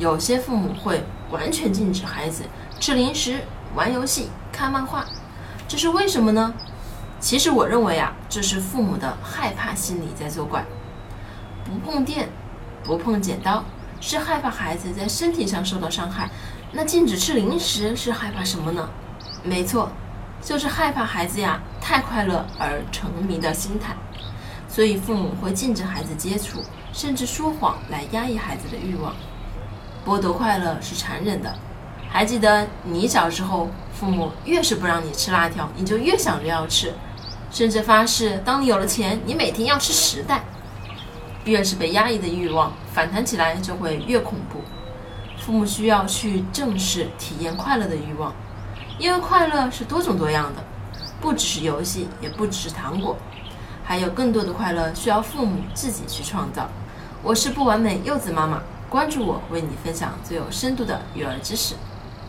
有些父母会完全禁止孩子吃零食、玩游戏、看漫画，这是为什么呢？其实我认为啊，这是父母的害怕心理在作怪。不碰电，不碰剪刀，是害怕孩子在身体上受到伤害。那禁止吃零食是害怕什么呢？没错，就是害怕孩子呀太快乐而沉迷的心态。所以父母会禁止孩子接触，甚至说谎来压抑孩子的欲望。剥夺快乐是残忍的。还记得你小时候，父母越是不让你吃辣条，你就越想着要吃，甚至发誓，当你有了钱，你每天要吃十袋。越是被压抑的欲望反弹起来，就会越恐怖。父母需要去正视体验快乐的欲望，因为快乐是多种多样的，不只是游戏，也不只是糖果。还有更多的快乐需要父母自己去创造。我是不完美柚子妈妈，关注我，为你分享最有深度的育儿知识。